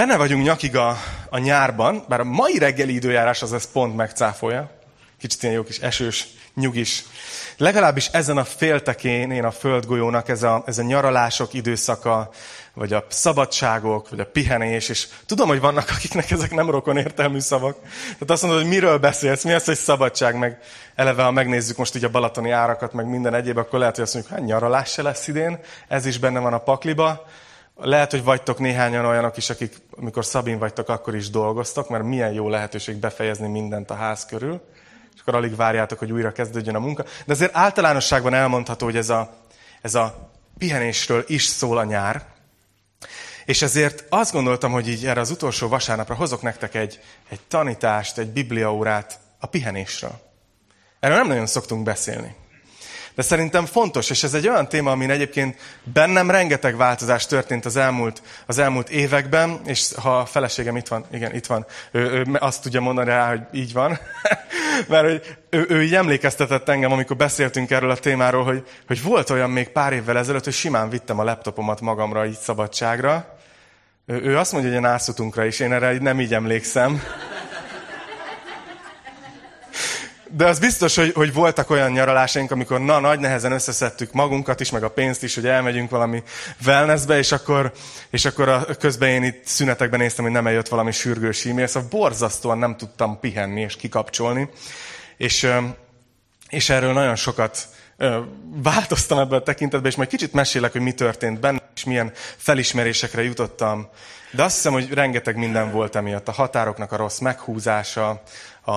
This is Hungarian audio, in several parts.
Benne vagyunk nyakig a, a nyárban, bár a mai reggeli időjárás az ezt pont megcáfolja. Kicsit ilyen jó kis esős, nyugis. Legalábbis ezen a féltekén, én a földgolyónak ez a, ez a nyaralások időszaka, vagy a szabadságok, vagy a pihenés, és tudom, hogy vannak, akiknek ezek nem rokon értelmű szavak. Tehát azt mondod, hogy miről beszélsz, mi az, hogy szabadság, meg eleve, ha megnézzük most ugye a balatoni árakat, meg minden egyéb, akkor lehet, hogy azt mondjuk, hát nyaralás se lesz idén, ez is benne van a pakliba. Lehet, hogy vagytok néhányan olyanok is, akik, amikor Szabin vagytok, akkor is dolgoztok, mert milyen jó lehetőség befejezni mindent a ház körül, és akkor alig várjátok, hogy újra kezdődjön a munka. De azért általánosságban elmondható, hogy ez a, ez a pihenésről is szól a nyár, és ezért azt gondoltam, hogy így erre az utolsó vasárnapra hozok nektek egy, egy tanítást, egy bibliaórát a pihenésről. Erről nem nagyon szoktunk beszélni. De szerintem fontos, és ez egy olyan téma, amin egyébként bennem rengeteg változás történt az elmúlt, az elmúlt években, és ha a feleségem itt van, igen, itt van, ő, ő azt tudja mondani rá, hogy így van, mert hogy ő, ő így emlékeztetett engem, amikor beszéltünk erről a témáról, hogy, hogy volt olyan még pár évvel ezelőtt, hogy simán vittem a laptopomat magamra így szabadságra. Ő, azt mondja, hogy a nászutunkra is, én erre nem így emlékszem. De az biztos, hogy, hogy voltak olyan nyaralásaink, amikor na, nagy nehezen összeszedtük magunkat is, meg a pénzt is, hogy elmegyünk valami wellnessbe, és akkor, és akkor a, közben én itt szünetekben néztem, hogy nem eljött valami sürgős e-mail, szóval borzasztóan nem tudtam pihenni és kikapcsolni. És, és erről nagyon sokat változtam ebben a tekintetben, és majd kicsit mesélek, hogy mi történt benne, és milyen felismerésekre jutottam. De azt hiszem, hogy rengeteg minden volt emiatt. A határoknak a rossz meghúzása, a,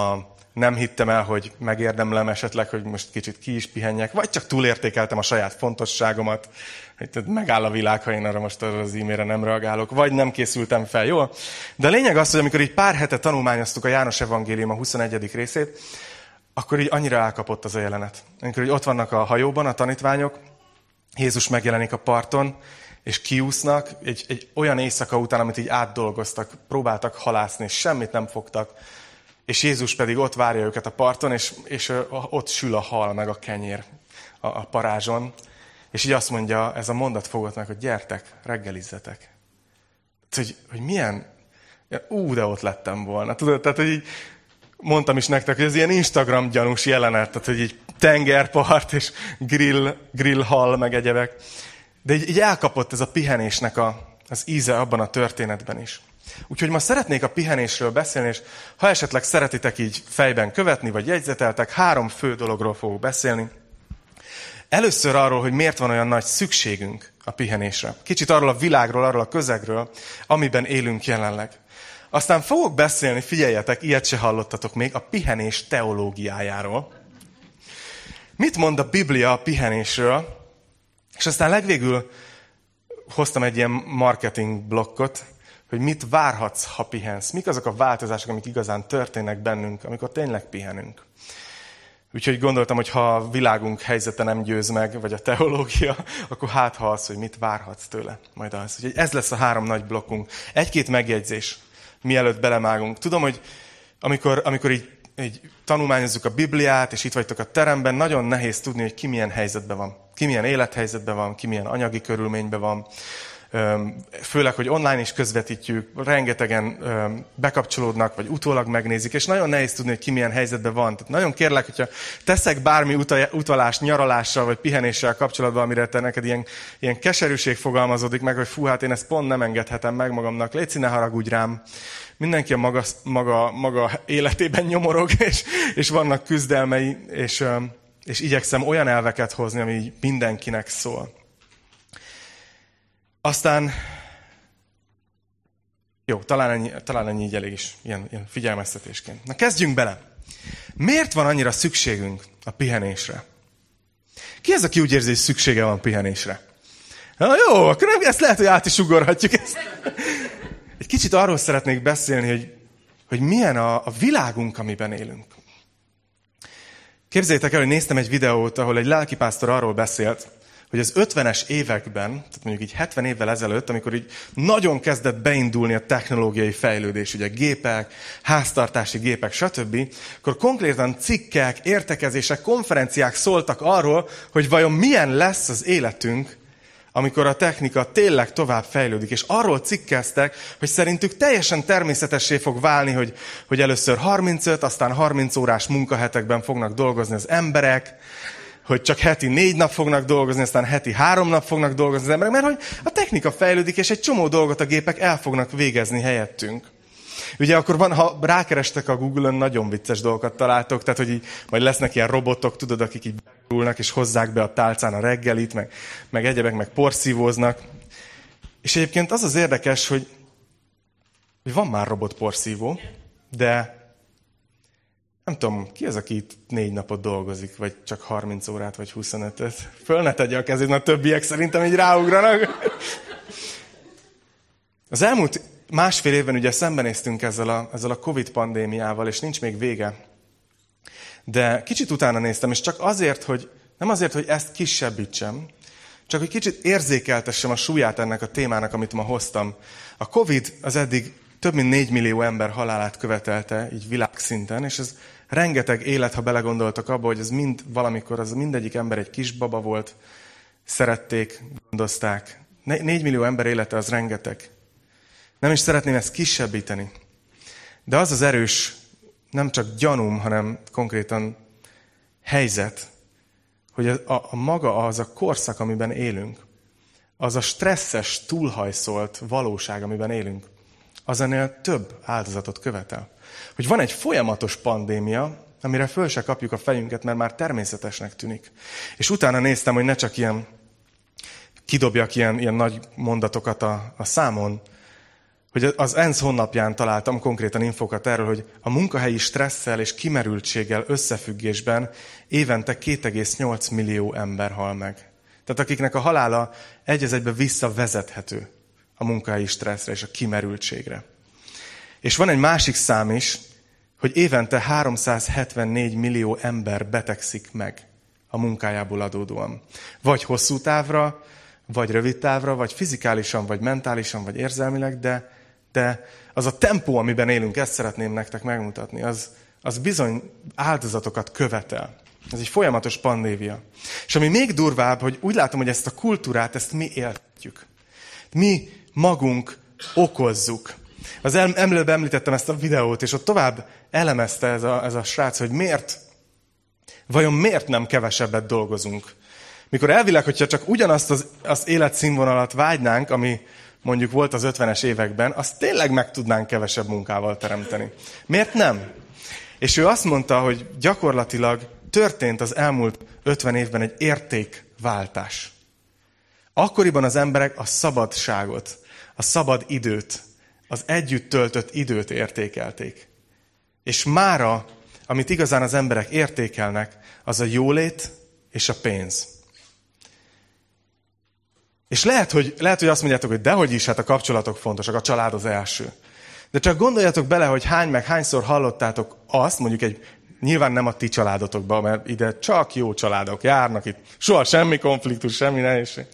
nem hittem el, hogy megérdemlem esetleg, hogy most kicsit ki is pihenjek, vagy csak túlértékeltem a saját fontosságomat, hogy megáll a világ, ha én arra most az e-mailre nem reagálok, vagy nem készültem fel, jó? De a lényeg az, hogy amikor így pár hete tanulmányoztuk a János Evangélium a 21. részét, akkor így annyira elkapott az a jelenet. Amikor így ott vannak a hajóban a tanítványok, Jézus megjelenik a parton, és kiúsznak egy, egy olyan éjszaka után, amit így átdolgoztak, próbáltak halászni, és semmit nem fogtak, és Jézus pedig ott várja őket a parton, és, és ott sül a hal, meg a kenyér a, a parázson. És így azt mondja, ez a mondat meg, hogy gyertek, reggelizzetek. Hogy, hogy milyen, ú, de ott lettem volna. Tudod, tehát, hogy így mondtam is nektek, hogy ez ilyen Instagram gyanús jelenet, tehát, hogy így tengerpart, és grill, grill hal, meg egyebek. De így, így elkapott ez a pihenésnek a, az íze abban a történetben is. Úgyhogy ma szeretnék a pihenésről beszélni, és ha esetleg szeretitek így fejben követni, vagy jegyzeteltek, három fő dologról fogok beszélni. Először arról, hogy miért van olyan nagy szükségünk a pihenésre. Kicsit arról a világról, arról a közegről, amiben élünk jelenleg. Aztán fogok beszélni, figyeljetek, ilyet se hallottatok még, a pihenés teológiájáról. Mit mond a Biblia a pihenésről? És aztán legvégül hoztam egy ilyen marketing blokkot, hogy mit várhatsz, ha pihensz. Mik azok a változások, amik igazán történnek bennünk, amikor tényleg pihenünk. Úgyhogy gondoltam, hogy ha a világunk helyzete nem győz meg, vagy a teológia, akkor hát ha az, hogy mit várhatsz tőle. Majd az. Úgyhogy ez lesz a három nagy blokkunk. Egy-két megjegyzés, mielőtt belemágunk. Tudom, hogy amikor, amikor így, így tanulmányozzuk a Bibliát, és itt vagytok a teremben, nagyon nehéz tudni, hogy ki milyen helyzetben van. Ki milyen élethelyzetben van, ki milyen anyagi körülményben van főleg, hogy online is közvetítjük, rengetegen bekapcsolódnak, vagy utólag megnézik, és nagyon nehéz tudni, hogy ki milyen helyzetben van. Tehát nagyon kérlek, hogyha teszek bármi utalást, nyaralással, vagy pihenéssel kapcsolatban, amire te neked ilyen, ilyen keserűség fogalmazódik meg, hogy fú, hát én ezt pont nem engedhetem meg magamnak, légy ne haragudj rám. Mindenki a maga, maga, maga életében nyomorog, és, és vannak küzdelmei, és, és igyekszem olyan elveket hozni, ami mindenkinek szól. Aztán, jó, talán ennyi, talán ennyi így elég is, ilyen, ilyen figyelmeztetésként. Na kezdjünk bele. Miért van annyira szükségünk a pihenésre? Ki az, aki úgy érzi, hogy szüksége van pihenésre? Na jó, akkor nem, ezt lehet, hogy át is ugorhatjuk. Ezt. Egy kicsit arról szeretnék beszélni, hogy, hogy milyen a, a világunk, amiben élünk. Képzeljétek el, hogy néztem egy videót, ahol egy lelkipásztor arról beszélt, hogy az 50-es években, tehát mondjuk így 70 évvel ezelőtt, amikor így nagyon kezdett beindulni a technológiai fejlődés, ugye gépek, háztartási gépek, stb., akkor konkrétan cikkek, értekezések, konferenciák szóltak arról, hogy vajon milyen lesz az életünk amikor a technika tényleg tovább fejlődik, és arról cikkeztek, hogy szerintük teljesen természetessé fog válni, hogy, hogy először 35, aztán 30 órás munkahetekben fognak dolgozni az emberek, hogy csak heti négy nap fognak dolgozni, aztán heti három nap fognak dolgozni az emberek, mert hogy a technika fejlődik, és egy csomó dolgot a gépek el fognak végezni helyettünk. Ugye akkor van, ha rákerestek a Google-ön, nagyon vicces dolgokat találtok, tehát hogy így majd lesznek ilyen robotok, tudod, akik így beülnek, és hozzák be a tálcán a reggelit, meg, meg egyebek, meg porszívóznak. És egyébként az az érdekes, hogy, hogy van már robot porszívó, de nem tudom, ki az, aki itt négy napot dolgozik, vagy csak 30 órát, vagy 25-öt? Föl ne tegye a kezét, mert többiek szerintem így ráugranak. Az elmúlt másfél évben ugye szembenéztünk ezzel a, ezzel a Covid pandémiával, és nincs még vége. De kicsit utána néztem, és csak azért, hogy nem azért, hogy ezt kisebbítsem, csak hogy kicsit érzékeltessem a súlyát ennek a témának, amit ma hoztam. A Covid az eddig több mint 4 millió ember halálát követelte, így világszinten, és ez rengeteg élet, ha belegondoltak abba, hogy ez mind valamikor, az mindegyik ember egy kisbaba volt, szerették, gondozták. 4 millió ember élete az rengeteg. Nem is szeretném ezt kisebbíteni. De az az erős, nem csak gyanúm, hanem konkrétan helyzet, hogy a, a, a maga az a korszak, amiben élünk, az a stresszes, túlhajszolt valóság, amiben élünk, az ennél több áldozatot követel. Hogy van egy folyamatos pandémia, amire föl se kapjuk a fejünket, mert már természetesnek tűnik. És utána néztem, hogy ne csak ilyen kidobjak ilyen, ilyen nagy mondatokat a, a számon, hogy az ENSZ honlapján találtam konkrétan infokat erről, hogy a munkahelyi stresszel és kimerültséggel összefüggésben évente 2,8 millió ember hal meg. Tehát akiknek a halála egy egybe visszavezethető a munkahelyi stresszre és a kimerültségre. És van egy másik szám is, hogy évente 374 millió ember betegszik meg a munkájából adódóan. Vagy hosszú távra, vagy rövid távra, vagy fizikálisan, vagy mentálisan, vagy érzelmileg, de, de az a tempó, amiben élünk, ezt szeretném nektek megmutatni, az, az bizony áldozatokat követel. Ez egy folyamatos pandémia. És ami még durvább, hogy úgy látom, hogy ezt a kultúrát, ezt mi éltjük. Mi magunk okozzuk. Az előbb említettem ezt a videót, és ott tovább elemezte ez a, ez a srác, hogy miért, vajon miért nem kevesebbet dolgozunk. Mikor elvileg, hogyha csak ugyanazt az, az életszínvonalat vágynánk, ami mondjuk volt az 50-es években, azt tényleg meg tudnánk kevesebb munkával teremteni. Miért nem? És ő azt mondta, hogy gyakorlatilag történt az elmúlt 50 évben egy értékváltás. Akkoriban az emberek a szabadságot, a szabad időt, az együtt töltött időt értékelték. És mára, amit igazán az emberek értékelnek, az a jólét és a pénz. És lehet, hogy, lehet, hogy azt mondjátok, hogy dehogy is, hát a kapcsolatok fontosak, a család az első. De csak gondoljatok bele, hogy hány meg hányszor hallottátok azt, mondjuk egy, nyilván nem a ti családotokban, mert ide csak jó családok járnak, itt soha semmi konfliktus, semmi nehézség.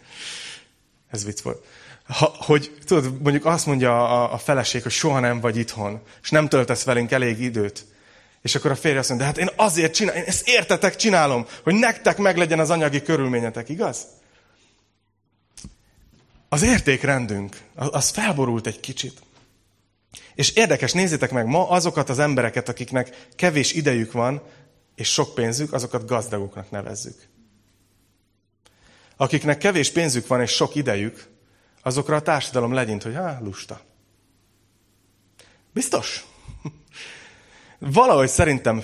Ez vicc volt ha, hogy tudod, mondjuk azt mondja a, a feleség, hogy soha nem vagy itthon, és nem töltesz velünk elég időt. És akkor a férje azt mondja, de hát én azért csinálom, én ezt értetek csinálom, hogy nektek meglegyen az anyagi körülményetek, igaz? Az értékrendünk, az felborult egy kicsit. És érdekes, nézzétek meg ma azokat az embereket, akiknek kevés idejük van, és sok pénzük, azokat gazdagoknak nevezzük. Akiknek kevés pénzük van, és sok idejük, azokra a társadalom legyint, hogy hát lusta. Biztos? Valahogy szerintem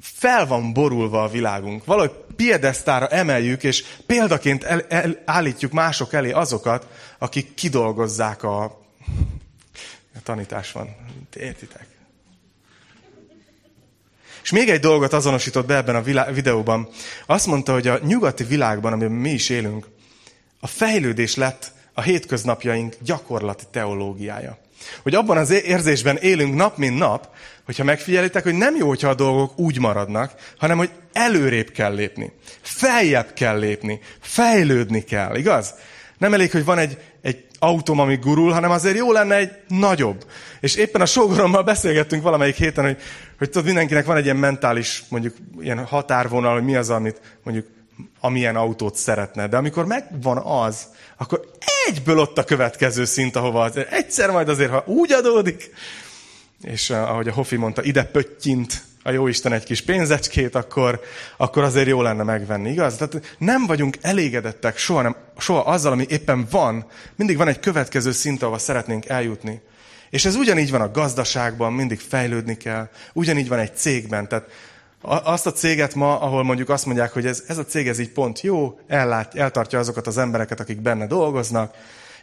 fel van borulva a világunk. Valahogy piedesztára emeljük, és példaként el, el, állítjuk mások elé azokat, akik kidolgozzák a... a tanítás van. Értitek? És még egy dolgot azonosított be ebben a videóban. Azt mondta, hogy a nyugati világban, amiben mi is élünk, a fejlődés lett a hétköznapjaink gyakorlati teológiája. Hogy abban az érzésben élünk nap, mint nap, hogyha megfigyelitek, hogy nem jó, hogyha a dolgok úgy maradnak, hanem hogy előrébb kell lépni, feljebb kell lépni, fejlődni kell, igaz? Nem elég, hogy van egy, egy autóm, ami gurul, hanem azért jó lenne egy nagyobb. És éppen a sógorommal beszélgettünk valamelyik héten, hogy, hogy tudod, mindenkinek van egy ilyen mentális, mondjuk ilyen határvonal, hogy mi az, amit mondjuk amilyen autót szeretne. De amikor megvan az, akkor egyből ott a következő szint, ahova az, egyszer majd azért, ha úgy adódik, és uh, ahogy a Hofi mondta, ide pöttyint a Jóisten egy kis pénzecskét, akkor, akkor azért jó lenne megvenni, igaz? Tehát nem vagyunk elégedettek soha, nem, soha azzal, ami éppen van. Mindig van egy következő szint, ahova szeretnénk eljutni. És ez ugyanígy van a gazdaságban, mindig fejlődni kell. Ugyanígy van egy cégben. Tehát azt a céget ma, ahol mondjuk azt mondják, hogy ez, ez a cég ez így pont jó, ellát, eltartja azokat az embereket, akik benne dolgoznak,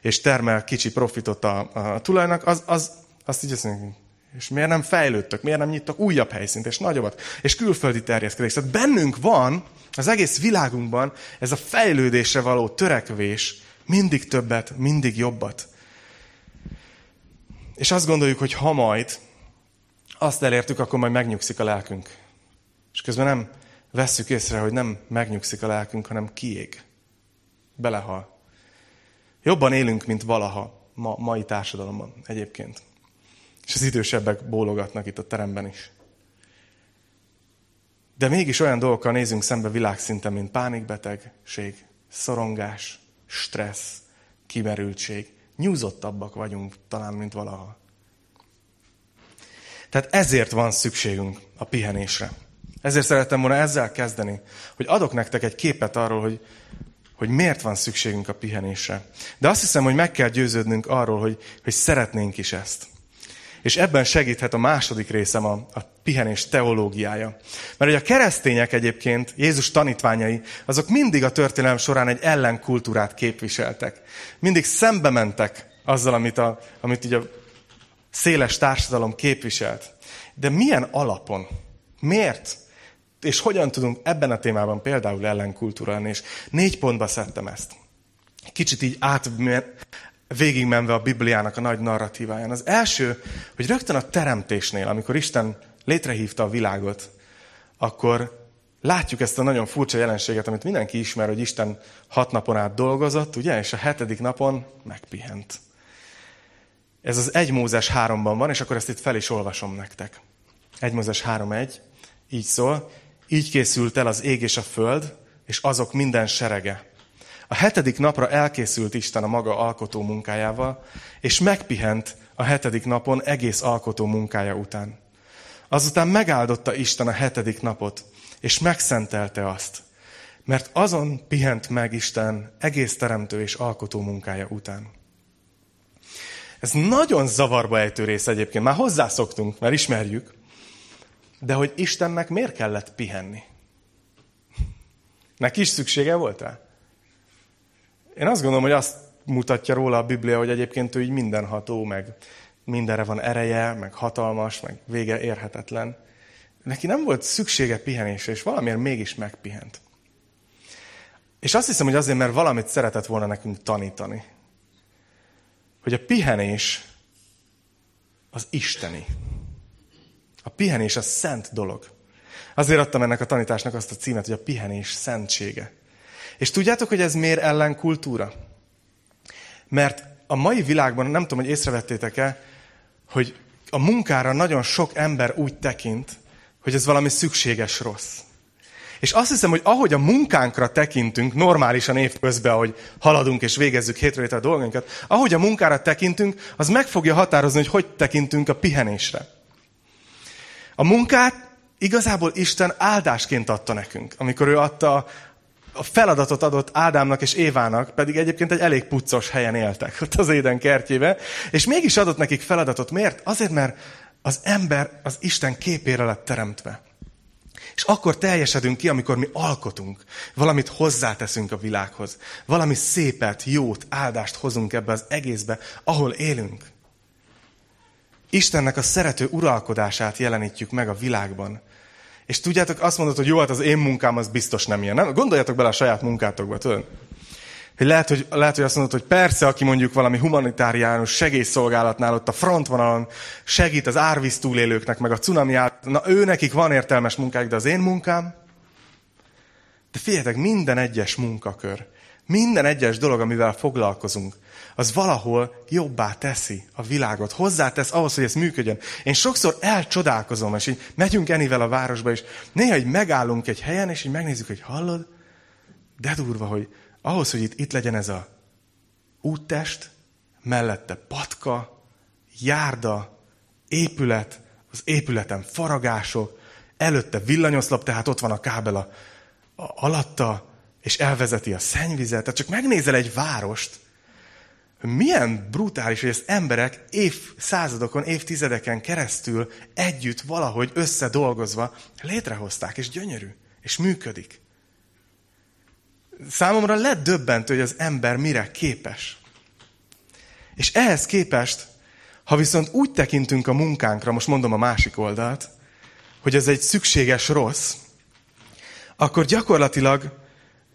és termel kicsi profitot a, a tulajnak, az, az, azt így azt mondjuk, és miért nem fejlődtök, miért nem nyittok újabb helyszínt, és nagyobbat, és külföldi terjeszkedés. Tehát bennünk van, az egész világunkban ez a fejlődésre való törekvés, mindig többet, mindig jobbat. És azt gondoljuk, hogy ha majd azt elértük, akkor majd megnyugszik a lelkünk. És közben nem vesszük észre, hogy nem megnyugszik a lelkünk, hanem kiég. Belehal. Jobban élünk, mint valaha ma, mai társadalomban egyébként. És az idősebbek bólogatnak itt a teremben is. De mégis olyan dolgokkal nézünk szembe világszinten, mint pánikbetegség, szorongás, stressz, kimerültség. Nyúzottabbak vagyunk talán, mint valaha. Tehát ezért van szükségünk a pihenésre. Ezért szerettem volna ezzel kezdeni, hogy adok nektek egy képet arról, hogy, hogy miért van szükségünk a pihenésre. De azt hiszem, hogy meg kell győződnünk arról, hogy, hogy szeretnénk is ezt. És ebben segíthet a második részem, a, a pihenés teológiája. Mert hogy a keresztények egyébként, Jézus tanítványai, azok mindig a történelem során egy ellenkultúrát képviseltek. Mindig szembe mentek azzal, amit, a, amit így a széles társadalom képviselt. De milyen alapon? Miért? És hogyan tudunk ebben a témában például ellenkultúra lenni? És négy pontba szedtem ezt. Kicsit így át, végigmenve a Bibliának a nagy narratíváján. Az első, hogy rögtön a teremtésnél, amikor Isten létrehívta a világot, akkor látjuk ezt a nagyon furcsa jelenséget, amit mindenki ismer, hogy Isten hat napon át dolgozott, ugye, és a hetedik napon megpihent. Ez az 1 Mózes 3-ban van, és akkor ezt itt fel is olvasom nektek. 1 Mózes 3.1, így szól, így készült el az ég és a föld, és azok minden serege. A hetedik napra elkészült Isten a maga alkotó munkájával, és megpihent a hetedik napon egész alkotó munkája után. Azután megáldotta Isten a hetedik napot, és megszentelte azt, mert azon pihent meg Isten egész teremtő és alkotó munkája után. Ez nagyon zavarba ejtő rész egyébként. Már hozzászoktunk, mert ismerjük. De hogy Istennek miért kellett pihenni? Neki is szüksége volt rá? Én azt gondolom, hogy azt mutatja róla a Biblia, hogy egyébként ő így mindenható, meg mindenre van ereje, meg hatalmas, meg vége érhetetlen. Neki nem volt szüksége pihenésre, és valamiért mégis megpihent. És azt hiszem, hogy azért, mert valamit szeretett volna nekünk tanítani. Hogy a pihenés az isteni. A pihenés az szent dolog. Azért adtam ennek a tanításnak azt a címet, hogy a pihenés szentsége. És tudjátok, hogy ez miért ellenkultúra? Mert a mai világban, nem tudom, hogy észrevettétek-e, hogy a munkára nagyon sok ember úgy tekint, hogy ez valami szükséges rossz. És azt hiszem, hogy ahogy a munkánkra tekintünk, normálisan évközben, ahogy haladunk és végezzük hétről a dolgainkat, ahogy a munkára tekintünk, az meg fogja határozni, hogy hogy tekintünk a pihenésre. A munkát igazából Isten áldásként adta nekünk, amikor ő adta a feladatot adott Ádámnak és Évának, pedig egyébként egy elég puccos helyen éltek ott az éden kertjébe, és mégis adott nekik feladatot. Miért? Azért, mert az ember az Isten képére lett teremtve. És akkor teljesedünk ki, amikor mi alkotunk, valamit hozzáteszünk a világhoz, valami szépet, jót, áldást hozunk ebbe az egészbe, ahol élünk. Istennek a szerető uralkodását jelenítjük meg a világban. És tudjátok, azt mondod, hogy jó, hát az én munkám az biztos nem ilyen. Nem? Gondoljatok bele a saját munkátokba, tudod? Hogy lehet, hogy, lehet, hogy azt mondod, hogy persze, aki mondjuk valami humanitáriánus segélyszolgálatnál ott a frontvonalon segít az árvíz túlélőknek, meg a cunami át, na ő nekik van értelmes munkájuk, de az én munkám? Figyeljetek, minden egyes munkakör, minden egyes dolog, amivel foglalkozunk, az valahol jobbá teszi a világot, hozzátesz ahhoz, hogy ez működjön. Én sokszor elcsodálkozom, és így megyünk Enivel a városba, és néha így megállunk egy helyen, és így megnézzük, hogy hallod, De durva, hogy ahhoz, hogy itt, itt legyen ez a úttest, mellette patka, járda, épület, az épületen faragások, előtte villanyoszlop, tehát ott van a kábel a, alatta, és elvezeti a szennyvizet. Tehát csak megnézel egy várost, milyen brutális, hogy az emberek évszázadokon, évtizedeken keresztül együtt valahogy összedolgozva létrehozták, és gyönyörű, és működik. Számomra lett hogy az ember mire képes. És ehhez képest, ha viszont úgy tekintünk a munkánkra, most mondom a másik oldalt, hogy ez egy szükséges rossz, akkor gyakorlatilag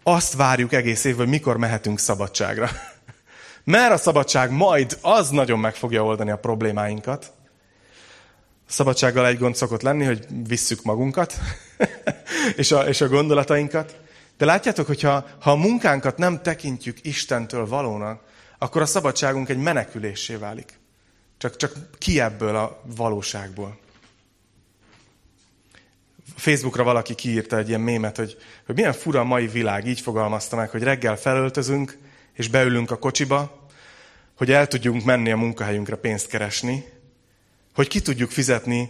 azt várjuk egész évben, hogy mikor mehetünk szabadságra. Mert a szabadság majd az nagyon meg fogja oldani a problémáinkat. A szabadsággal egy gond szokott lenni, hogy visszük magunkat, és, a, és a gondolatainkat. De látjátok, hogyha ha a munkánkat nem tekintjük Istentől valónak, akkor a szabadságunk egy menekülésé válik. Csak, csak ki ebből a valóságból. Facebookra valaki kiírta egy ilyen mémet, hogy, hogy milyen fura a mai világ, így fogalmazta meg, hogy reggel felöltözünk, és beülünk a kocsiba, hogy el tudjunk menni a munkahelyünkre pénzt keresni, hogy ki tudjuk fizetni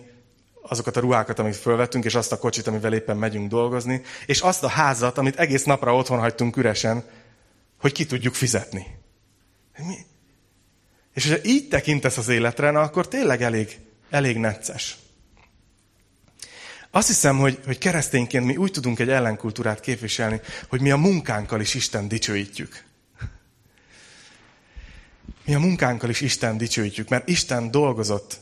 azokat a ruhákat, amit fölvettünk, és azt a kocsit, amivel éppen megyünk dolgozni, és azt a házat, amit egész napra otthon hagytunk üresen, hogy ki tudjuk fizetni. Mi? És hogyha így tekintesz az életre, na, akkor tényleg elég, elég necces. Azt hiszem, hogy, hogy keresztényként mi úgy tudunk egy ellenkultúrát képviselni, hogy mi a munkánkkal is Isten dicsőítjük. Mi a munkánkkal is Isten dicsőítjük, mert Isten dolgozott,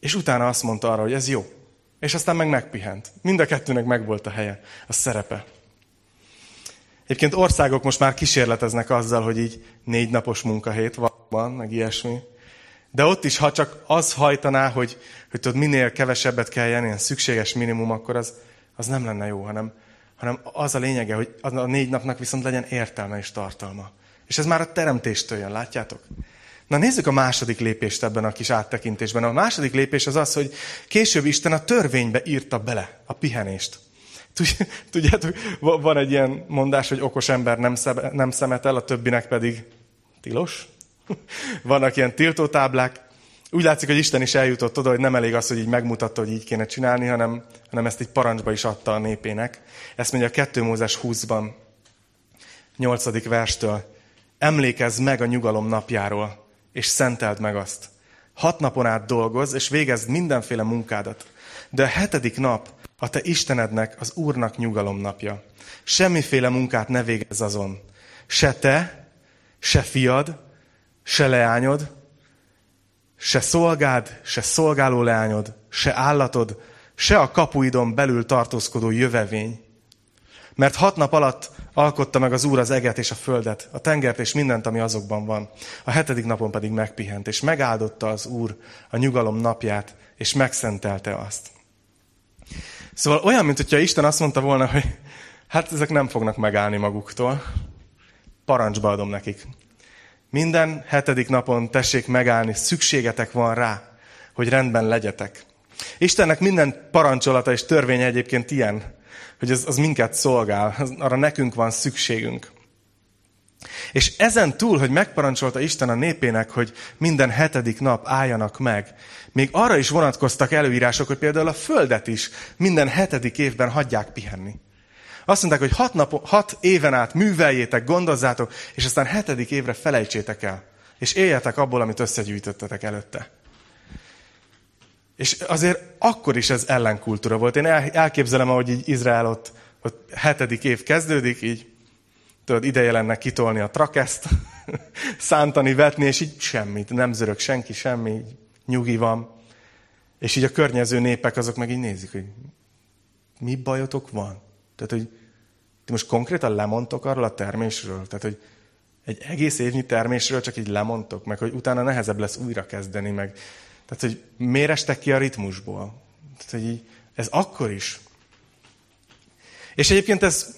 és utána azt mondta arra, hogy ez jó. És aztán meg megpihent. Mind a kettőnek megvolt a helye, a szerepe. Egyébként országok most már kísérleteznek azzal, hogy így négy napos munkahét van, meg ilyesmi. De ott is, ha csak az hajtaná, hogy, hogy tudod, minél kevesebbet kell ilyen szükséges minimum, akkor az, az nem lenne jó, hanem, hanem az a lényege, hogy a négy napnak viszont legyen értelme és tartalma. És ez már a teremtéstől jön, látjátok? Na nézzük a második lépést ebben a kis áttekintésben. A második lépés az az, hogy később Isten a törvénybe írta bele a pihenést. Tudjátok, van egy ilyen mondás, hogy okos ember nem, szebe, nem szemetel, a többinek pedig tilos. Vannak ilyen tiltótáblák. Úgy látszik, hogy Isten is eljutott oda, hogy nem elég az, hogy így megmutatta, hogy így kéne csinálni, hanem, hanem ezt egy parancsba is adta a népének. Ezt mondja a 2 Mózes 20-ban, 8. verstől. Emlékezz meg a nyugalom napjáról, és szenteld meg azt. Hat napon át dolgoz, és végezd mindenféle munkádat. De a hetedik nap a te Istenednek, az Úrnak nyugalom napja. Semmiféle munkát ne végezz azon. Se te, se fiad, se leányod, se szolgád, se szolgáló leányod, se állatod, se a kapuidon belül tartózkodó jövevény. Mert hat nap alatt alkotta meg az Úr az eget és a földet, a tengert és mindent, ami azokban van. A hetedik napon pedig megpihent, és megáldotta az Úr a nyugalom napját, és megszentelte azt. Szóval olyan, mint hogyha Isten azt mondta volna, hogy hát ezek nem fognak megállni maguktól. Parancsba adom nekik. Minden hetedik napon tessék megállni, szükségetek van rá, hogy rendben legyetek. Istennek minden parancsolata és törvénye egyébként ilyen, hogy az, az minket szolgál, arra nekünk van szükségünk. És ezen túl, hogy megparancsolta Isten a népének, hogy minden hetedik nap álljanak meg, még arra is vonatkoztak előírások, hogy például a földet is minden hetedik évben hagyják pihenni. Azt mondták, hogy hat, nap, hat éven át műveljétek, gondozzátok, és aztán hetedik évre felejtsétek el. És éljetek abból, amit összegyűjtöttetek előtte. És azért akkor is ez ellenkultúra volt. Én elképzelem, ahogy így Izrael ott, ott hetedik év kezdődik, így tudod, ideje lenne kitolni a trakeszt, szántani, vetni, és így semmit, nem zörög senki, semmi, így nyugi van. És így a környező népek azok meg így nézik, hogy mi bajotok van? Tehát, hogy ti most konkrétan lemondtok arról a termésről? Tehát, hogy egy egész évnyi termésről csak így lemondtok, meg hogy utána nehezebb lesz újra kezdeni, meg tehát, hogy miért estek ki a ritmusból? Tehát, hogy így, ez akkor is. És egyébként ez,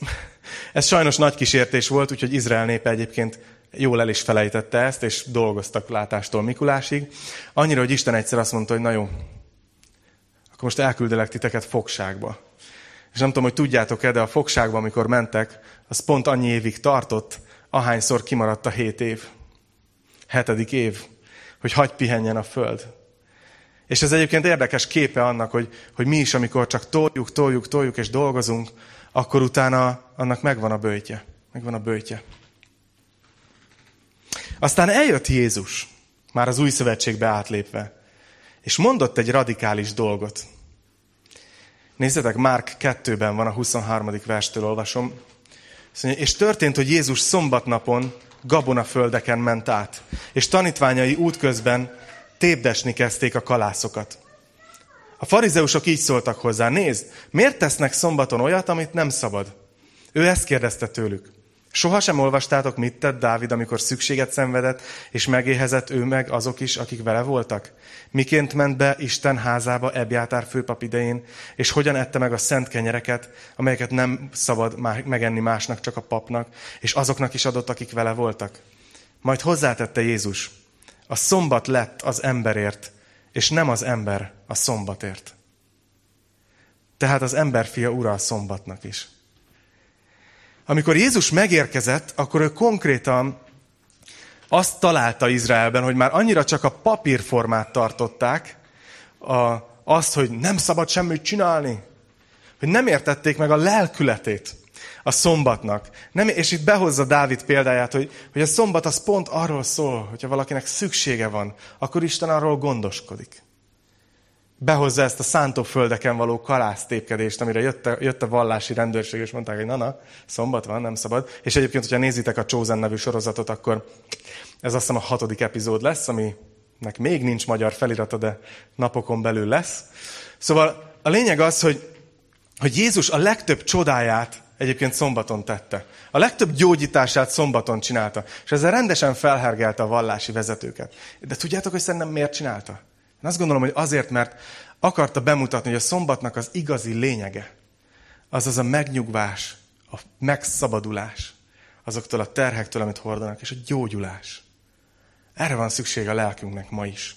ez sajnos nagy kísértés volt, úgyhogy Izrael népe egyébként jól el is felejtette ezt, és dolgoztak látástól Mikulásig. Annyira, hogy Isten egyszer azt mondta, hogy na jó, akkor most elküldelek titeket fogságba. És nem tudom, hogy tudjátok-e, de a fogságban, amikor mentek, az pont annyi évig tartott, ahányszor kimaradt a hét év. Hetedik év, hogy hagy pihenjen a föld. És ez egyébként érdekes képe annak, hogy, hogy mi is, amikor csak toljuk, toljuk, toljuk és dolgozunk, akkor utána annak megvan a bőtje. Megvan a bőtje. Aztán eljött Jézus, már az új szövetségbe átlépve, és mondott egy radikális dolgot. Nézzetek, Márk 2-ben van a 23. verstől olvasom. És történt, hogy Jézus szombatnapon gabonaföldeken ment át, és tanítványai útközben tépdesni kezdték a kalászokat. A farizeusok így szóltak hozzá, nézd, miért tesznek szombaton olyat, amit nem szabad? Ő ezt kérdezte tőlük. Soha sem olvastátok, mit tett Dávid, amikor szükséget szenvedett, és megéhezett ő meg azok is, akik vele voltak? Miként ment be Isten házába Ebjátár főpap idején, és hogyan ette meg a szent kenyereket, amelyeket nem szabad megenni másnak, csak a papnak, és azoknak is adott, akik vele voltak? Majd hozzátette Jézus, a szombat lett az emberért, és nem az ember a szombatért. Tehát az ember fia ura a szombatnak is. Amikor Jézus megérkezett, akkor ő konkrétan azt találta Izraelben, hogy már annyira csak a papírformát tartották, a, azt, hogy nem szabad semmit csinálni, hogy nem értették meg a lelkületét a szombatnak. Nem, és itt behozza Dávid példáját, hogy, hogy a szombat az pont arról szól, hogyha valakinek szüksége van, akkor Isten arról gondoskodik behozza ezt a szántóföldeken való kalásztépkedést, amire jött a, jött a vallási rendőrség, és mondták, hogy na-na, szombat van, nem szabad. És egyébként, hogyha nézitek a Chosen nevű sorozatot, akkor ez azt hiszem a hatodik epizód lesz, aminek még nincs magyar felirata, de napokon belül lesz. Szóval a lényeg az, hogy, hogy Jézus a legtöbb csodáját egyébként szombaton tette. A legtöbb gyógyítását szombaton csinálta. És ezzel rendesen felhergelte a vallási vezetőket. De tudjátok, hogy szerintem miért csinálta? Én azt gondolom, hogy azért, mert akarta bemutatni, hogy a szombatnak az igazi lényege, az az a megnyugvás, a megszabadulás azoktól a terhektől, amit hordanak, és a gyógyulás. Erre van szükség a lelkünknek ma is.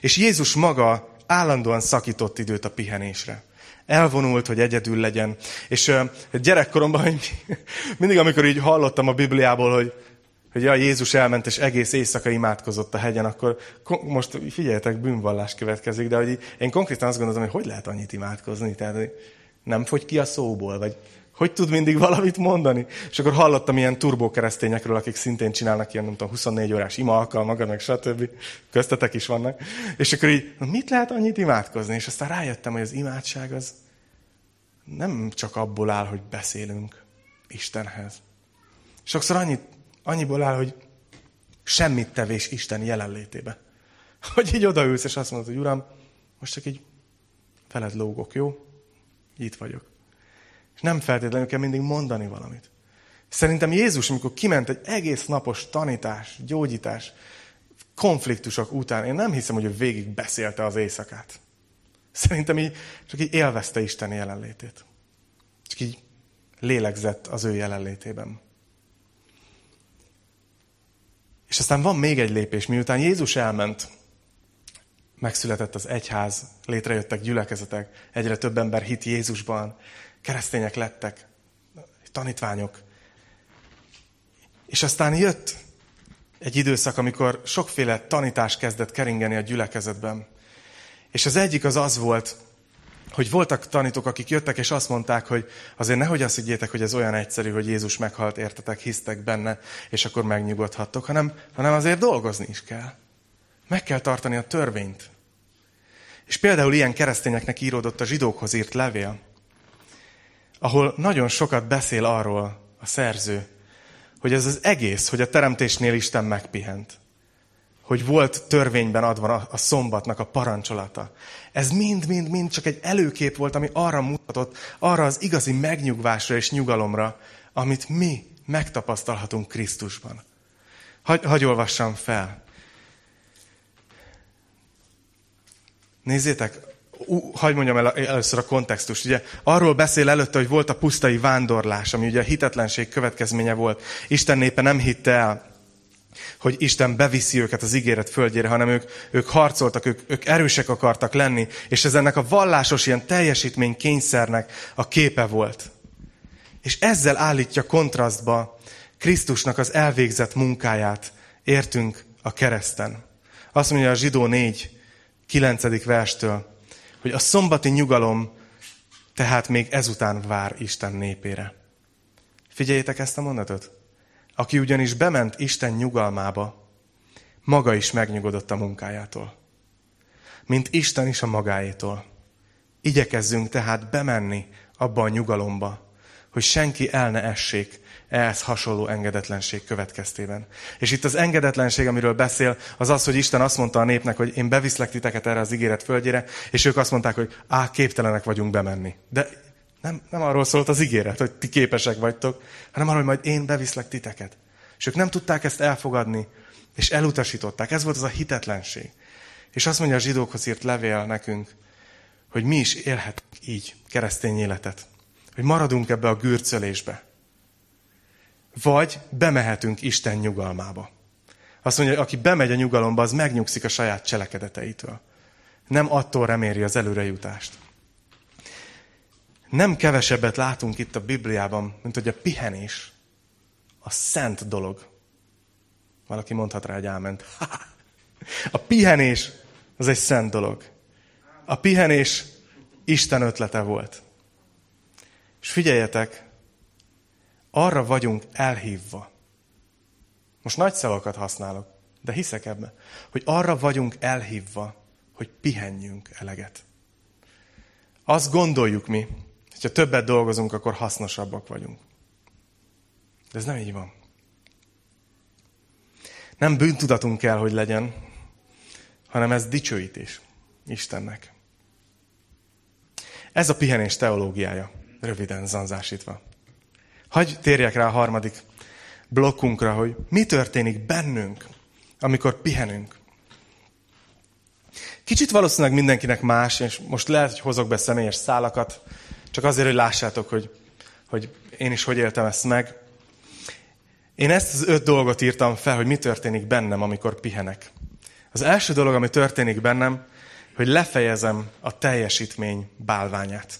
És Jézus maga állandóan szakított időt a pihenésre. Elvonult, hogy egyedül legyen. És gyerekkoromban mindig, amikor így hallottam a Bibliából, hogy hogy ja, Jézus elment, és egész éjszaka imádkozott a hegyen, akkor most figyeljetek, bűnvallás következik, de hogy én konkrétan azt gondolom, hogy hogy lehet annyit imádkozni, tehát hogy nem fogy ki a szóból, vagy hogy tud mindig valamit mondani? És akkor hallottam ilyen turbókeresztényekről, akik szintén csinálnak ilyen, nem tudom, 24 órás ima alkalmakat, meg stb. Köztetek is vannak. És akkor így, mit lehet annyit imádkozni? És aztán rájöttem, hogy az imádság az nem csak abból áll, hogy beszélünk Istenhez. Sokszor annyit annyiból áll, hogy semmit tevés Isten jelenlétébe. Hogy így odaülsz, és azt mondod, hogy Uram, most csak így feled lógok, jó? Itt vagyok. És nem feltétlenül kell mindig mondani valamit. Szerintem Jézus, amikor kiment egy egész napos tanítás, gyógyítás, konfliktusok után, én nem hiszem, hogy ő végig beszélte az éjszakát. Szerintem így csak így élvezte Isten jelenlétét. Csak így lélegzett az ő jelenlétében. És aztán van még egy lépés, miután Jézus elment, megszületett az egyház, létrejöttek gyülekezetek, egyre több ember hit Jézusban, keresztények lettek, tanítványok. És aztán jött egy időszak, amikor sokféle tanítás kezdett keringeni a gyülekezetben. És az egyik az az volt, hogy voltak tanítók, akik jöttek, és azt mondták, hogy azért nehogy azt higgyétek, hogy ez olyan egyszerű, hogy Jézus meghalt, értetek, hisztek benne, és akkor megnyugodhattok, hanem, hanem azért dolgozni is kell. Meg kell tartani a törvényt. És például ilyen keresztényeknek íródott a zsidókhoz írt levél, ahol nagyon sokat beszél arról a szerző, hogy ez az egész, hogy a teremtésnél Isten megpihent hogy volt törvényben adva a szombatnak a parancsolata. Ez mind-mind-mind csak egy előkép volt, ami arra mutatott, arra az igazi megnyugvásra és nyugalomra, amit mi megtapasztalhatunk Krisztusban. Hagy, hagy olvassam fel. Nézzétek, hagy mondjam el először a kontextust. Ugye arról beszél előtte, hogy volt a pusztai vándorlás, ami ugye a hitetlenség következménye volt. Isten népe nem hitte el hogy Isten beviszi őket az ígéret földjére, hanem ők, ők harcoltak, ők, ők erősek akartak lenni, és ez ennek a vallásos ilyen teljesítmény kényszernek a képe volt. És ezzel állítja kontrasztba Krisztusnak az elvégzett munkáját, értünk a kereszten. Azt mondja a zsidó 4, 9. verstől, hogy a szombati nyugalom tehát még ezután vár Isten népére. Figyeljétek ezt a mondatot. Aki ugyanis bement Isten nyugalmába, maga is megnyugodott a munkájától. Mint Isten is a magáétól. Igyekezzünk tehát bemenni abba a nyugalomba, hogy senki el ne essék ehhez hasonló engedetlenség következtében. És itt az engedetlenség, amiről beszél, az az, hogy Isten azt mondta a népnek, hogy én beviszlek titeket erre az ígéret földjére, és ők azt mondták, hogy á, képtelenek vagyunk bemenni. De nem, nem arról szólt az ígéret, hogy ti képesek vagytok, hanem arról, hogy majd én beviszlek titeket. És ők nem tudták ezt elfogadni, és elutasították. Ez volt az a hitetlenség. És azt mondja a zsidókhoz írt levél nekünk, hogy mi is élhetünk így keresztény életet. Hogy maradunk ebbe a gürcölésbe. Vagy bemehetünk Isten nyugalmába. Azt mondja, hogy aki bemegy a nyugalomba, az megnyugszik a saját cselekedeteitől. Nem attól reméri az előrejutást. Nem kevesebbet látunk itt a Bibliában, mint hogy a pihenés a szent dolog. Valaki mondhat rá egy áment. A pihenés az egy szent dolog. A pihenés Isten ötlete volt. És figyeljetek, arra vagyunk elhívva. Most nagy szavakat használok, de hiszek ebben, hogy arra vagyunk elhívva, hogy pihenjünk eleget. Azt gondoljuk mi, hogyha többet dolgozunk, akkor hasznosabbak vagyunk. De ez nem így van. Nem bűntudatunk kell, hogy legyen, hanem ez dicsőítés Istennek. Ez a pihenés teológiája, röviden zanzásítva. Hagy térjek rá a harmadik blokkunkra, hogy mi történik bennünk, amikor pihenünk. Kicsit valószínűleg mindenkinek más, és most lehet, hogy hozok be személyes szálakat, csak azért, hogy lássátok, hogy, hogy én is hogy éltem ezt meg. Én ezt az öt dolgot írtam fel, hogy mi történik bennem, amikor pihenek. Az első dolog, ami történik bennem, hogy lefejezem a teljesítmény bálványát.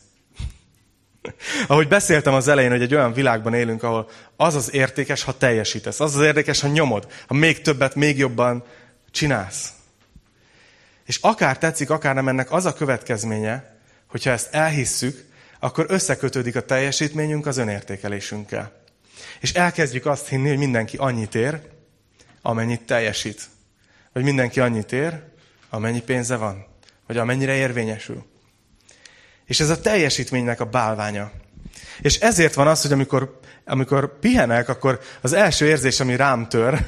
Ahogy beszéltem az elején, hogy egy olyan világban élünk, ahol az az értékes, ha teljesítesz. Az az érdekes, ha nyomod. Ha még többet, még jobban csinálsz. És akár tetszik, akár nem ennek az a következménye, hogyha ezt elhisszük, akkor összekötődik a teljesítményünk az önértékelésünkkel. És elkezdjük azt hinni, hogy mindenki annyit ér, amennyit teljesít. Vagy mindenki annyit ér, amennyi pénze van. Vagy amennyire érvényesül. És ez a teljesítménynek a bálványa. És ezért van az, hogy amikor, amikor pihenek, akkor az első érzés, ami rám tör,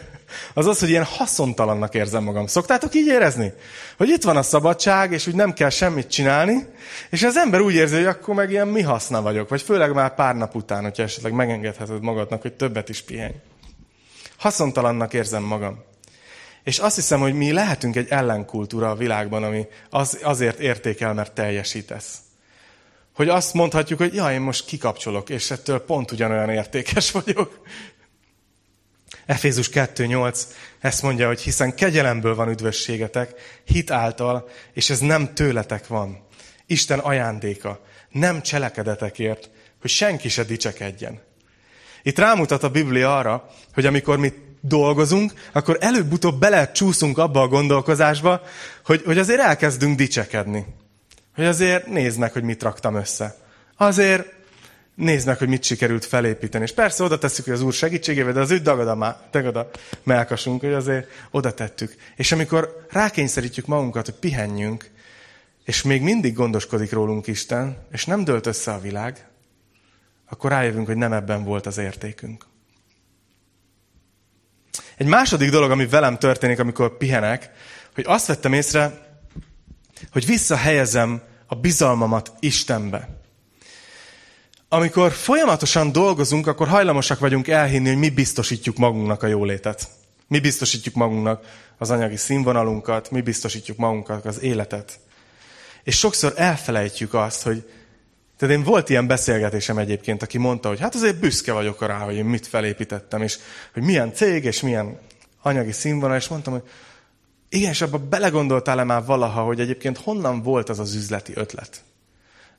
az az, hogy ilyen haszontalannak érzem magam. Szoktátok így érezni? Hogy itt van a szabadság, és úgy nem kell semmit csinálni, és az ember úgy érzi, hogy akkor meg ilyen mi haszna vagyok, vagy főleg már pár nap után, hogyha esetleg megengedheted magadnak, hogy többet is pihenj. Haszontalannak érzem magam. És azt hiszem, hogy mi lehetünk egy ellenkultúra a világban, ami az, azért értékel, mert teljesítesz. Hogy azt mondhatjuk, hogy ja, én most kikapcsolok, és ettől pont ugyanolyan értékes vagyok. Efézus 2.8 ezt mondja, hogy hiszen kegyelemből van üdvösségetek, hit által, és ez nem tőletek van. Isten ajándéka, nem cselekedetekért, hogy senki se dicsekedjen. Itt rámutat a Biblia arra, hogy amikor mi dolgozunk, akkor előbb-utóbb bele csúszunk abba a gondolkozásba, hogy, hogy azért elkezdünk dicsekedni. Hogy azért nézd meg, hogy mit raktam össze. Azért nézd meg, hogy mit sikerült felépíteni. És persze oda tesszük, hogy az Úr segítségével, de az ő dagad a, má, dagad a melkasunk, hogy azért oda tettük. És amikor rákényszerítjük magunkat, hogy pihenjünk, és még mindig gondoskodik rólunk Isten, és nem dölt össze a világ, akkor rájövünk, hogy nem ebben volt az értékünk. Egy második dolog, ami velem történik, amikor pihenek, hogy azt vettem észre, hogy visszahelyezem a bizalmamat Istenbe. Amikor folyamatosan dolgozunk, akkor hajlamosak vagyunk elhinni, hogy mi biztosítjuk magunknak a jólétet. Mi biztosítjuk magunknak az anyagi színvonalunkat, mi biztosítjuk magunknak az életet. És sokszor elfelejtjük azt, hogy tehát én volt ilyen beszélgetésem egyébként, aki mondta, hogy hát azért büszke vagyok rá, hogy én mit felépítettem, és hogy milyen cég, és milyen anyagi színvonal, és mondtam, hogy igen, és abban belegondoltál-e már valaha, hogy egyébként honnan volt az az üzleti ötlet?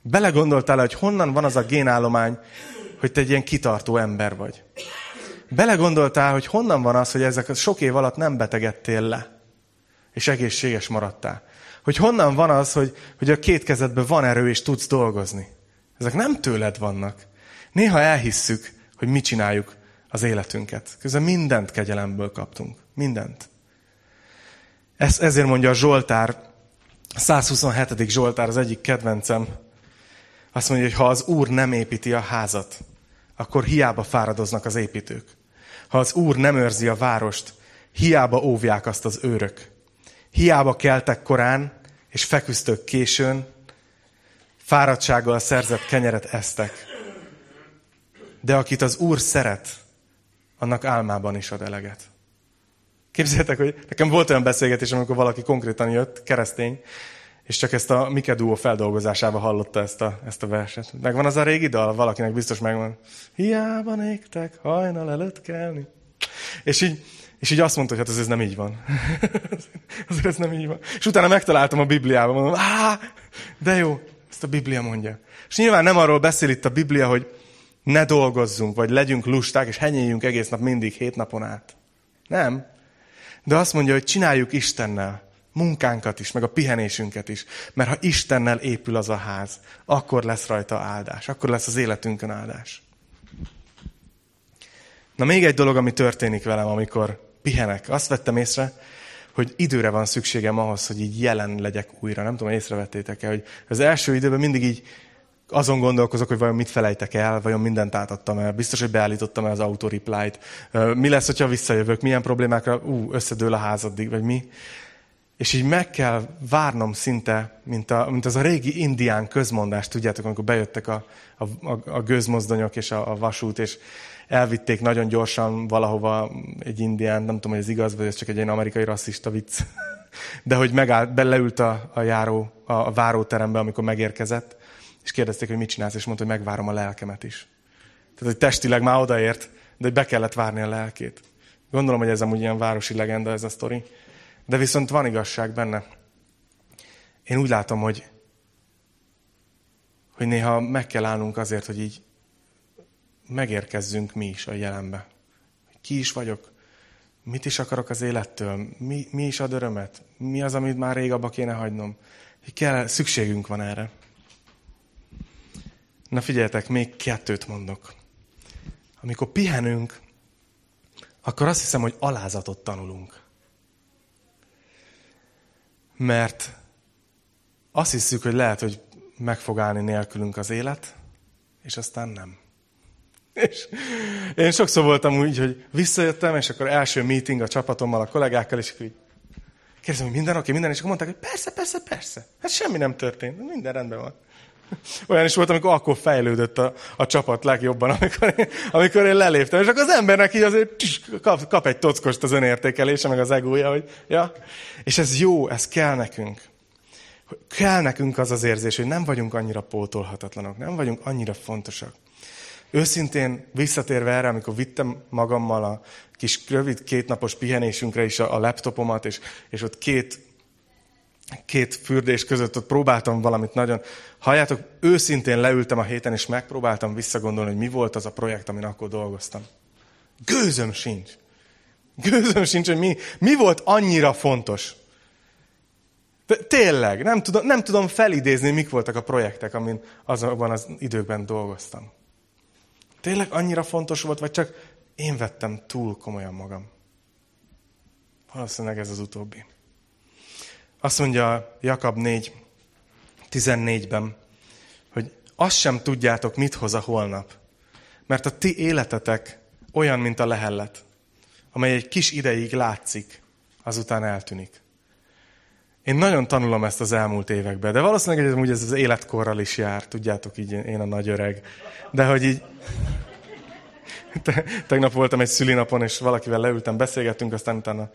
Belegondoltál-e, hogy honnan van az a génállomány, hogy te egy ilyen kitartó ember vagy? Belegondoltál, hogy honnan van az, hogy ezek sok év alatt nem betegedtél le, és egészséges maradtál? Hogy honnan van az, hogy, hogy a két kezedben van erő, és tudsz dolgozni? Ezek nem tőled vannak. Néha elhisszük, hogy mit csináljuk az életünket. Közben mindent kegyelemből kaptunk. Mindent. Ez, ezért mondja a Zsoltár, 127. Zsoltár, az egyik kedvencem. Azt mondja, hogy ha az Úr nem építi a házat, akkor hiába fáradoznak az építők. Ha az Úr nem őrzi a várost, hiába óvják azt az őrök. Hiába keltek korán, és feküztök későn, fáradtsággal szerzett kenyeret esztek. De akit az Úr szeret, annak álmában is ad eleget. Képzeljétek, hogy nekem volt olyan beszélgetés, amikor valaki konkrétan jött, keresztény, és csak ezt a Mike Duo feldolgozásával hallotta ezt a, ezt a verset. Megvan az a régi dal? Valakinek biztos megvan. Hiába néktek, hajnal előtt kelni. És így, és így azt mondta, hogy hát ez, ez nem így van. Azért ez nem így van. És utána megtaláltam a Bibliában, mondom, á, de jó, ezt a Biblia mondja. És nyilván nem arról beszél itt a Biblia, hogy ne dolgozzunk, vagy legyünk lusták, és henyéljünk egész nap mindig, hét napon át. Nem. De azt mondja, hogy csináljuk Istennel munkánkat is, meg a pihenésünket is. Mert ha Istennel épül az a ház, akkor lesz rajta áldás. Akkor lesz az életünkön áldás. Na még egy dolog, ami történik velem, amikor pihenek. Azt vettem észre, hogy időre van szükségem ahhoz, hogy így jelen legyek újra. Nem tudom, észrevettétek-e, hogy az első időben mindig így azon gondolkozok, hogy vajon mit felejtek el, vajon mindent átadtam el, biztos, hogy beállítottam el az autoreply-t. Mi lesz, hogyha visszajövök, milyen problémákra, ú, összedől a házaddig, vagy mi. És így meg kell várnom szinte, mint, a, mint az a régi indián közmondás, tudjátok, amikor bejöttek a, a, a gőzmozdonyok és a, a vasút, és elvitték nagyon gyorsan valahova egy indián, nem tudom, hogy ez igaz, vagy ez csak egy ilyen amerikai rasszista vicc. De hogy megállt, beleült a, a járó, a, a váróterembe, amikor megérkezett, és kérdezték, hogy mit csinálsz, és mondta, hogy megvárom a lelkemet is. Tehát, hogy testileg már odaért, de hogy be kellett várni a lelkét. Gondolom, hogy ez amúgy ilyen városi legenda ez a sztori. De viszont van igazság benne. Én úgy látom, hogy, hogy néha meg kell állnunk azért, hogy így megérkezzünk mi is a jelenbe. Ki is vagyok? Mit is akarok az élettől? Mi, mi is ad örömet? Mi az, amit már rég abba kéne hagynom? Kell, szükségünk van erre. Na figyeljetek, még kettőt mondok. Amikor pihenünk, akkor azt hiszem, hogy alázatot tanulunk. Mert azt hiszük, hogy lehet, hogy meg fog állni nélkülünk az élet, és aztán nem. És én sokszor voltam úgy, hogy visszajöttem, és akkor első meeting a csapatommal, a kollégákkal, és akkor így kérdezem, hogy minden oké, minden, és akkor mondták, hogy persze, persze, persze. Hát semmi nem történt, minden rendben van. Olyan is volt, amikor akkor fejlődött a, a csapat legjobban, amikor én, amikor én leléptem. És akkor az embernek így azért tss, kap, kap egy tockost az önértékelése, meg az egója, hogy ja. És ez jó, ez kell nekünk. Kell nekünk az az érzés, hogy nem vagyunk annyira pótolhatatlanok, nem vagyunk annyira fontosak. Őszintén visszatérve erre, amikor vittem magammal a kis rövid kétnapos pihenésünkre is a, a laptopomat, és, és ott két két fürdés között ott próbáltam valamit nagyon... Halljátok, őszintén leültem a héten, és megpróbáltam visszagondolni, hogy mi volt az a projekt, amin akkor dolgoztam. Gőzöm sincs. Gőzöm sincs, hogy mi, mi volt annyira fontos. Tényleg, nem tudom, nem tudom felidézni, mik voltak a projektek, amin azokban az időkben dolgoztam. Tényleg annyira fontos volt, vagy csak én vettem túl komolyan magam? Valószínűleg ez az utóbbi. Azt mondja Jakab 4, 14-ben, hogy azt sem tudjátok, mit hoz a holnap. Mert a ti életetek olyan, mint a lehellet, amely egy kis ideig látszik, azután eltűnik. Én nagyon tanulom ezt az elmúlt években, de valószínűleg ez, ez az életkorral is jár, tudjátok így, én a nagy öreg. De hogy így, Tegnap voltam egy szülinapon, és valakivel leültem, beszélgettünk, aztán utána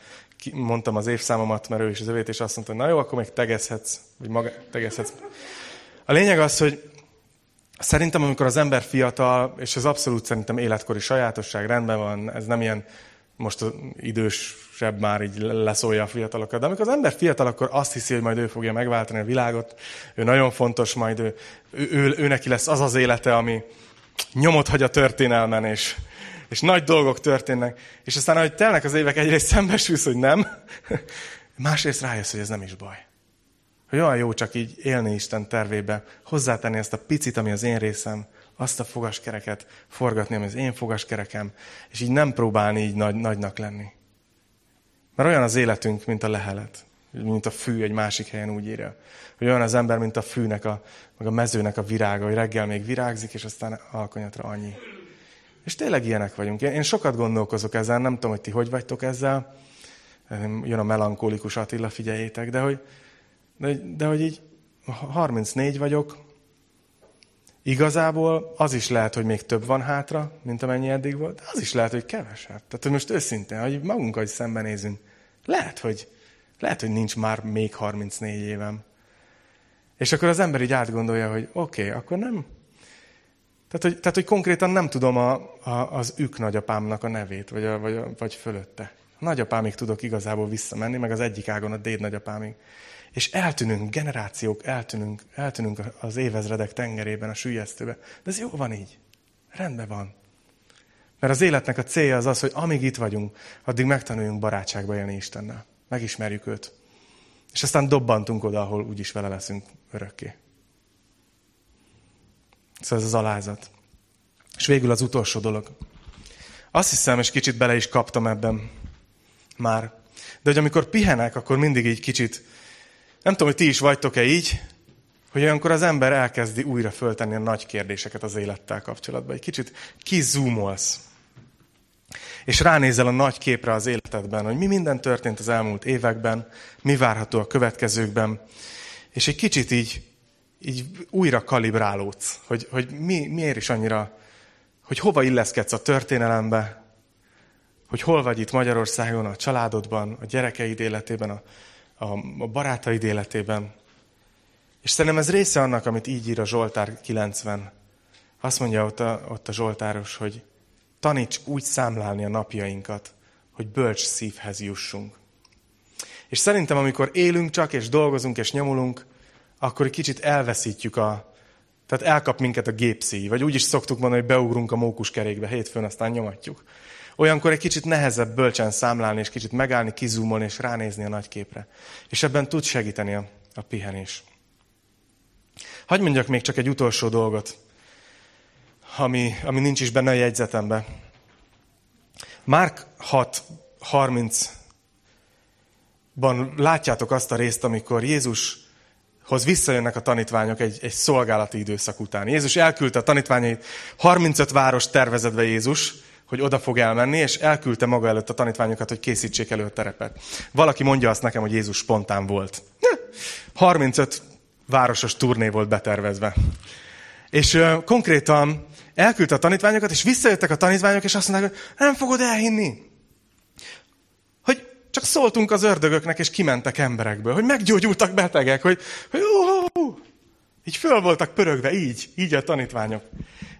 mondtam az évszámomat, mert ő is az övét, és azt mondta, hogy na jó, akkor még tegezhetsz, vagy maga, tegezhetsz. A lényeg az, hogy szerintem, amikor az ember fiatal, és ez abszolút szerintem életkori sajátosság, rendben van, ez nem ilyen most idősebb már így leszólja a fiatalokat. De amikor az ember fiatal, akkor azt hiszi, hogy majd ő fogja megváltani a világot, ő nagyon fontos, majd ő, ő, ő, ő neki lesz az az élete, ami nyomot hagy a történelmen, és, és nagy dolgok történnek. És aztán, ahogy telnek az évek, egyrészt szembesülsz, hogy nem, másrészt rájössz, hogy ez nem is baj. Hogy olyan jó csak így élni Isten tervébe, hozzátenni ezt a picit, ami az én részem, azt a fogaskereket forgatni, ami az én fogaskerekem, és így nem próbálni így nagy, nagynak lenni. Mert olyan az életünk, mint a lehelet, mint a fű egy másik helyen úgy írja. Hogy olyan az ember, mint a fűnek, a, meg a mezőnek a virága, hogy reggel még virágzik, és aztán alkonyatra annyi. És tényleg ilyenek vagyunk. Én, sokat gondolkozok ezzel, nem tudom, hogy ti hogy vagytok ezzel. Jön a melankólikus Attila, figyeljétek, de hogy, de, de hogy így 34 vagyok, Igazából az is lehet, hogy még több van hátra, mint amennyi eddig volt, de az is lehet, hogy kevesebb. Tehát, hogy most őszintén, hogy magunkkal is szembenézünk, lehet, hogy, lehet, hogy nincs már még 34 évem. És akkor az ember így átgondolja, hogy oké, okay, akkor nem. Tehát hogy, tehát, hogy konkrétan nem tudom a, a, az ük nagyapámnak a nevét, vagy, a, vagy, a, vagy fölötte. A nagyapámig tudok igazából visszamenni, meg az egyik ágon a déd nagyapámig. És eltűnünk, generációk, eltűnünk, eltűnünk az évezredek tengerében, a sülyeztőbe. De ez jó van így. Rendben van. Mert az életnek a célja az az, hogy amíg itt vagyunk, addig megtanuljunk barátságba élni Istennel. Megismerjük őt. És aztán dobbantunk oda, ahol úgyis vele leszünk örökké. Szóval ez az alázat. És végül az utolsó dolog. Azt hiszem, és kicsit bele is kaptam ebben már, de hogy amikor pihenek, akkor mindig így kicsit nem tudom, hogy ti is vagytok-e így, hogy olyankor az ember elkezdi újra föltenni a nagy kérdéseket az élettel kapcsolatban. Egy kicsit kizúmolsz. És ránézel a nagy képre az életedben, hogy mi minden történt az elmúlt években, mi várható a következőkben, és egy kicsit így, így újra kalibrálódsz, hogy, hogy mi, miért is annyira, hogy hova illeszkedsz a történelembe, hogy hol vagy itt Magyarországon, a családodban, a gyerekeid életében, a, a, a barátaid életében. És szerintem ez része annak, amit így ír a Zsoltár 90. Azt mondja ott a, ott a Zsoltáros, hogy taníts úgy számlálni a napjainkat, hogy bölcs szívhez jussunk. És szerintem, amikor élünk csak, és dolgozunk, és nyomulunk, akkor egy kicsit elveszítjük a... Tehát elkap minket a gépszíj, vagy úgy is szoktuk mondani, hogy beugrunk a mókuskerékbe hétfőn, aztán nyomatjuk. Olyankor egy kicsit nehezebb bölcsen számlálni, és kicsit megállni, kizúmolni, és ránézni a nagy képre. És ebben tud segíteni a, a pihenés. Hagy mondjak még csak egy utolsó dolgot, ami, ami nincs is benne a jegyzetembe. Márk 6.30-ban látjátok azt a részt, amikor Jézushoz visszajönnek a tanítványok egy, egy szolgálati időszak után. Jézus elküldte a tanítványait, 35 város tervezett be Jézus, hogy oda fog elmenni, és elküldte maga előtt a tanítványokat, hogy készítsék elő a terepet. Valaki mondja azt nekem, hogy Jézus spontán volt. 35 városos turné volt betervezve. És uh, konkrétan elküldte a tanítványokat, és visszajöttek a tanítványok, és azt mondták, hogy nem fogod elhinni. Hogy csak szóltunk az ördögöknek, és kimentek emberekből, hogy meggyógyultak betegek, hogy, hogy ó, így föl voltak pörögve, így, így a tanítványok.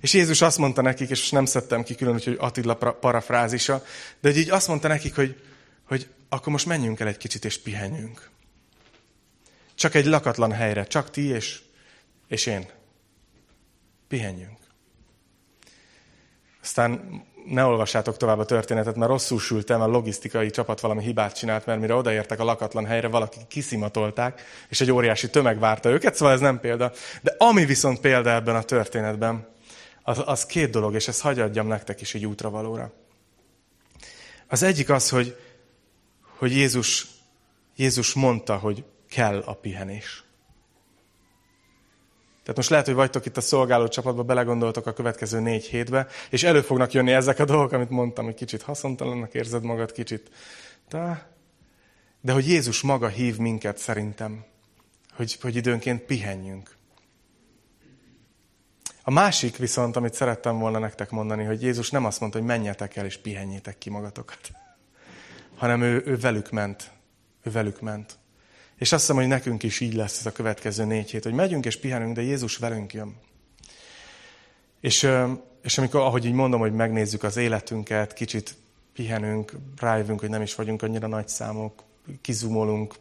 És Jézus azt mondta nekik, és nem szedtem ki külön, hogy Attila parafrázisa, de így azt mondta nekik, hogy, hogy akkor most menjünk el egy kicsit, és pihenjünk. Csak egy lakatlan helyre, csak ti és, és én. Pihenjünk. Aztán ne olvassátok tovább a történetet, mert rosszul sültem, a logisztikai csapat valami hibát csinált, mert mire odaértek a lakatlan helyre, valaki kiszimatolták, és egy óriási tömeg várta őket, szóval ez nem példa. De ami viszont példa ebben a történetben, az, az két dolog, és ezt hagyadjam nektek is egy útravalóra. Az egyik az, hogy, hogy Jézus, Jézus mondta, hogy kell a pihenés. Tehát most lehet, hogy vagytok itt a szolgáló csapatban, belegondoltok a következő négy hétbe, és elő fognak jönni ezek a dolgok, amit mondtam, hogy kicsit haszontalannak érzed magad, kicsit. De, de hogy Jézus maga hív minket szerintem, hogy, hogy időnként pihenjünk. A másik viszont, amit szerettem volna nektek mondani, hogy Jézus nem azt mondta, hogy menjetek el és pihenjétek ki magatokat, hanem ő, ő velük ment. Ő velük ment. És azt hiszem, hogy nekünk is így lesz ez a következő négy hét, hogy megyünk és pihenünk, de Jézus velünk jön. És, és amikor, ahogy így mondom, hogy megnézzük az életünket, kicsit pihenünk, rájövünk, hogy nem is vagyunk annyira nagy számok, kizumolunk,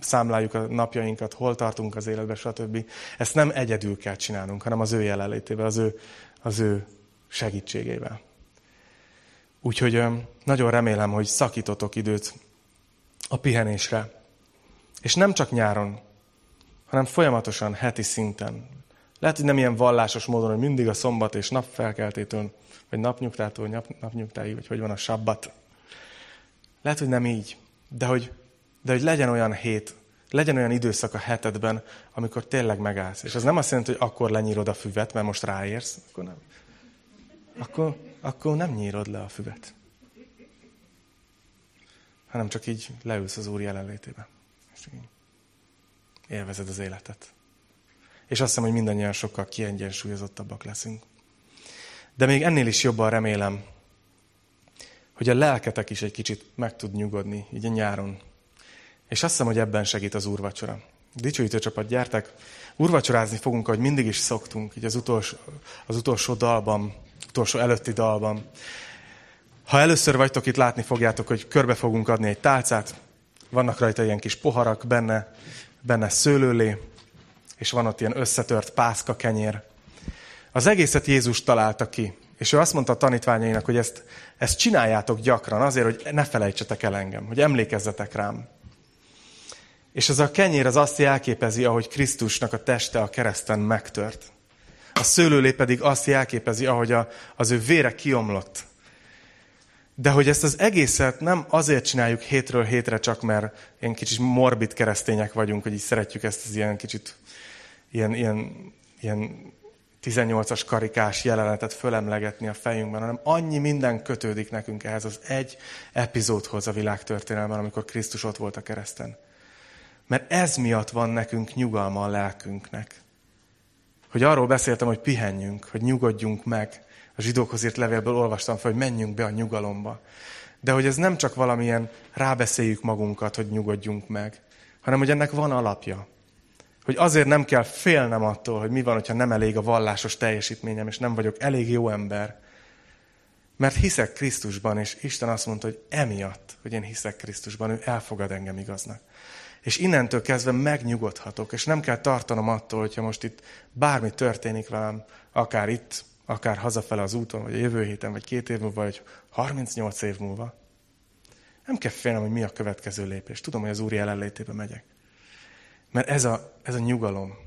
számláljuk a napjainkat, hol tartunk az életben, stb. Ezt nem egyedül kell csinálnunk, hanem az ő jelenlétével, az ő, az ő segítségével. Úgyhogy nagyon remélem, hogy szakítotok időt a pihenésre. És nem csak nyáron, hanem folyamatosan, heti szinten. Lehet, hogy nem ilyen vallásos módon, hogy mindig a szombat és napfelkeltétől, vagy napnyugtától, nap, napnyugtáig, vagy hogy van a sabbat. Lehet, hogy nem így, de hogy, de hogy legyen olyan hét, legyen olyan időszak a hetedben, amikor tényleg megállsz. És ez nem azt jelenti, hogy akkor lenyírod a füvet, mert most ráérsz. Akkor nem. Akkor, akkor nem nyírod le a füvet. Hanem csak így leülsz az Úr jelenlétébe. Így élvezed az életet. És azt hiszem, hogy mindannyian sokkal kiegyensúlyozottabbak leszünk. De még ennél is jobban remélem, hogy a lelketek is egy kicsit meg tud nyugodni, így a nyáron. És azt hiszem, hogy ebben segít az úrvacsora. Dicsőítő csapat, gyertek! Úrvacsorázni fogunk, ahogy mindig is szoktunk, így az utolsó, az utolsó dalban, utolsó előtti dalban. Ha először vagytok itt, látni fogjátok, hogy körbe fogunk adni egy tálcát. Vannak rajta ilyen kis poharak, benne, benne szőlőlé, és van ott ilyen összetört pászka kenyér. Az egészet Jézus találta ki, és ő azt mondta a tanítványainak, hogy ezt, ezt csináljátok gyakran, azért, hogy ne felejtsetek el engem, hogy emlékezzetek rám. És ez a kenyér az azt jelképezi, ahogy Krisztusnak a teste a kereszten megtört. A szőlőlé pedig azt jelképezi, ahogy a, az ő vére kiomlott. De hogy ezt az egészet nem azért csináljuk hétről hétre, csak mert ilyen kicsit morbid keresztények vagyunk, hogy így szeretjük ezt az ilyen kicsit ilyen, ilyen, ilyen 18-as karikás jelenetet fölemlegetni a fejünkben, hanem annyi minden kötődik nekünk ehhez az egy epizódhoz a világtörténelmen, amikor Krisztus ott volt a kereszten. Mert ez miatt van nekünk nyugalma a lelkünknek. Hogy arról beszéltem, hogy pihenjünk, hogy nyugodjunk meg. A zsidókhoz írt levélből olvastam fel, hogy menjünk be a nyugalomba. De hogy ez nem csak valamilyen rábeszéljük magunkat, hogy nyugodjunk meg, hanem hogy ennek van alapja. Hogy azért nem kell félnem attól, hogy mi van, hogyha nem elég a vallásos teljesítményem, és nem vagyok elég jó ember. Mert hiszek Krisztusban, és Isten azt mondta, hogy emiatt, hogy én hiszek Krisztusban, ő elfogad engem igaznak. És innentől kezdve megnyugodhatok, és nem kell tartanom attól, hogyha most itt bármi történik velem, akár itt, akár hazafele az úton, vagy a jövő héten, vagy két év múlva, vagy 38 év múlva. Nem kell félnem, hogy mi a következő lépés. Tudom, hogy az Úr jelenlétébe megyek. Mert ez a, ez a nyugalom,